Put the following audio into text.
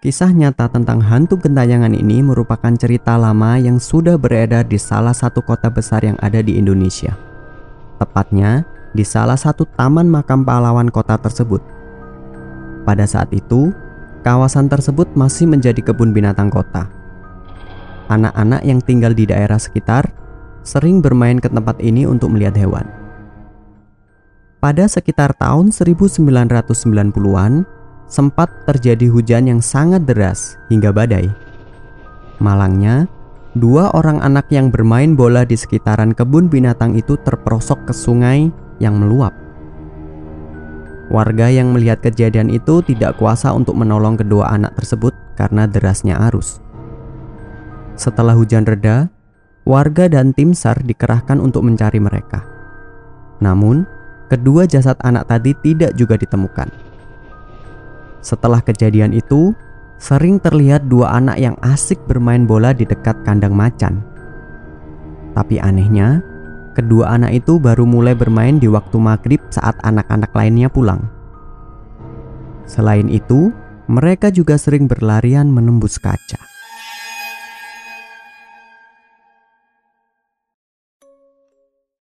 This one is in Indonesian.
Kisah nyata tentang hantu gentayangan ini merupakan cerita lama yang sudah beredar di salah satu kota besar yang ada di Indonesia. Tepatnya di salah satu taman makam pahlawan kota tersebut. Pada saat itu, kawasan tersebut masih menjadi kebun binatang kota. Anak-anak yang tinggal di daerah sekitar sering bermain ke tempat ini untuk melihat hewan. Pada sekitar tahun 1990-an, sempat terjadi hujan yang sangat deras hingga badai. Malangnya, dua orang anak yang bermain bola di sekitaran kebun binatang itu terperosok ke sungai yang meluap. Warga yang melihat kejadian itu tidak kuasa untuk menolong kedua anak tersebut karena derasnya arus. Setelah hujan reda, warga dan tim SAR dikerahkan untuk mencari mereka. Namun, kedua jasad anak tadi tidak juga ditemukan. Setelah kejadian itu, sering terlihat dua anak yang asik bermain bola di dekat kandang macan. Tapi anehnya, kedua anak itu baru mulai bermain di waktu maghrib saat anak-anak lainnya pulang. Selain itu, mereka juga sering berlarian menembus kaca.